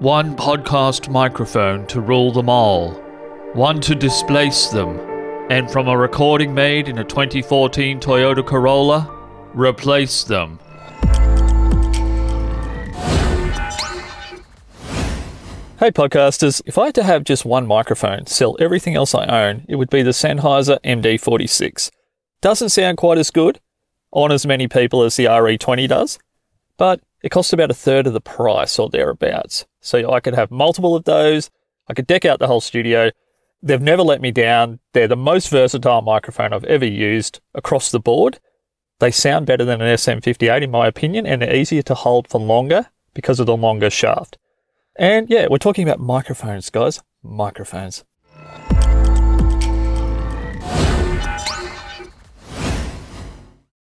One podcast microphone to rule them all, one to displace them, and from a recording made in a 2014 Toyota Corolla, replace them. Hey podcasters, if I had to have just one microphone, sell everything else I own, it would be the Sennheiser MD46. Doesn't sound quite as good on as many people as the RE20 does, but it costs about a third of the price or thereabouts. So I could have multiple of those. I could deck out the whole studio. They've never let me down. They're the most versatile microphone I've ever used across the board. They sound better than an SM58 in my opinion, and they're easier to hold for longer because of the longer shaft. And yeah, we're talking about microphones, guys. Microphones.